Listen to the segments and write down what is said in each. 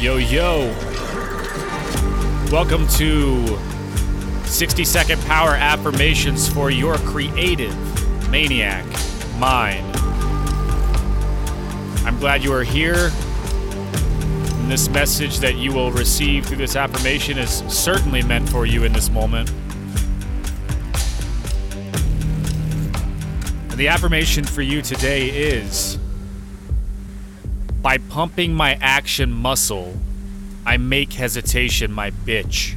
Yo, yo. Welcome to 60 second power affirmations for your creative maniac mind. I'm glad you are here. And this message that you will receive through this affirmation is certainly meant for you in this moment. And the affirmation for you today is by pumping my action muscle, I make hesitation my bitch.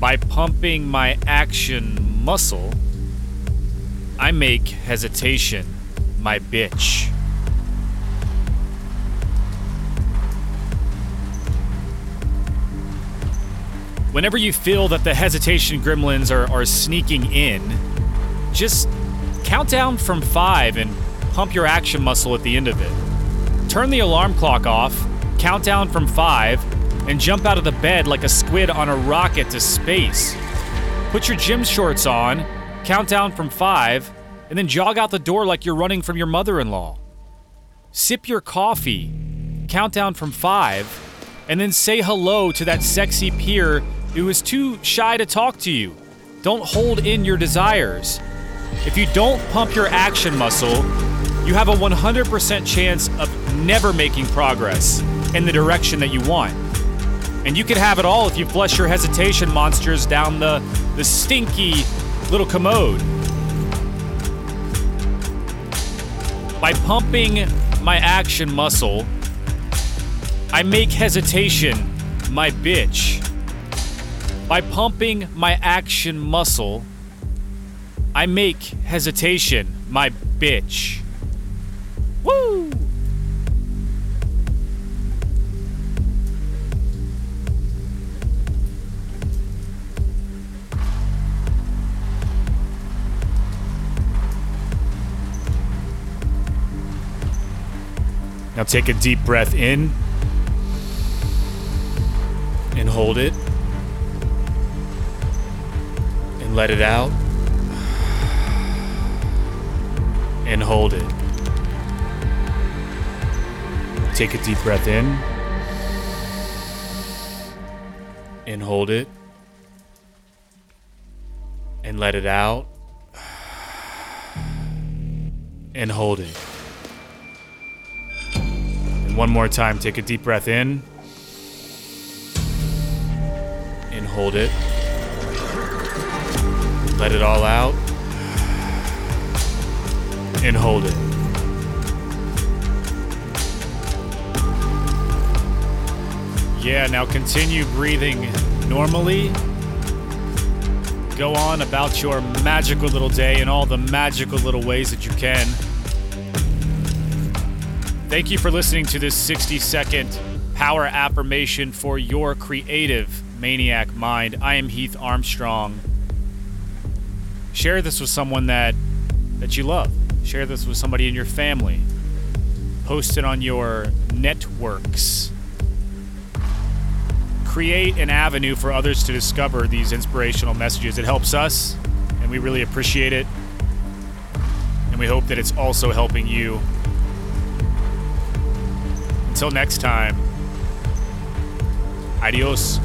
By pumping my action muscle, I make hesitation my bitch. Whenever you feel that the hesitation gremlins are, are sneaking in, just count down from five and pump your action muscle at the end of it. Turn the alarm clock off, count down from five, and jump out of the bed like a squid on a rocket to space. Put your gym shorts on, count down from five, and then jog out the door like you're running from your mother in law. Sip your coffee, count down from five, and then say hello to that sexy peer who is too shy to talk to you. Don't hold in your desires. If you don't pump your action muscle, you have a 100% chance of never making progress in the direction that you want. And you can have it all if you flush your hesitation monsters down the, the stinky little commode. By pumping my action muscle, I make hesitation my bitch. By pumping my action muscle, I make hesitation my bitch. Now take a deep breath in. And hold it. And let it out. And hold it. Take a deep breath in. And hold it. And let it out. And hold it. One more time, take a deep breath in and hold it. Let it all out and hold it. Yeah, now continue breathing normally. Go on about your magical little day in all the magical little ways that you can. Thank you for listening to this 60 second power affirmation for your creative maniac mind. I am Heath Armstrong. Share this with someone that that you love. Share this with somebody in your family. Post it on your networks. Create an avenue for others to discover these inspirational messages. It helps us, and we really appreciate it. And we hope that it's also helping you. Until next time, adios.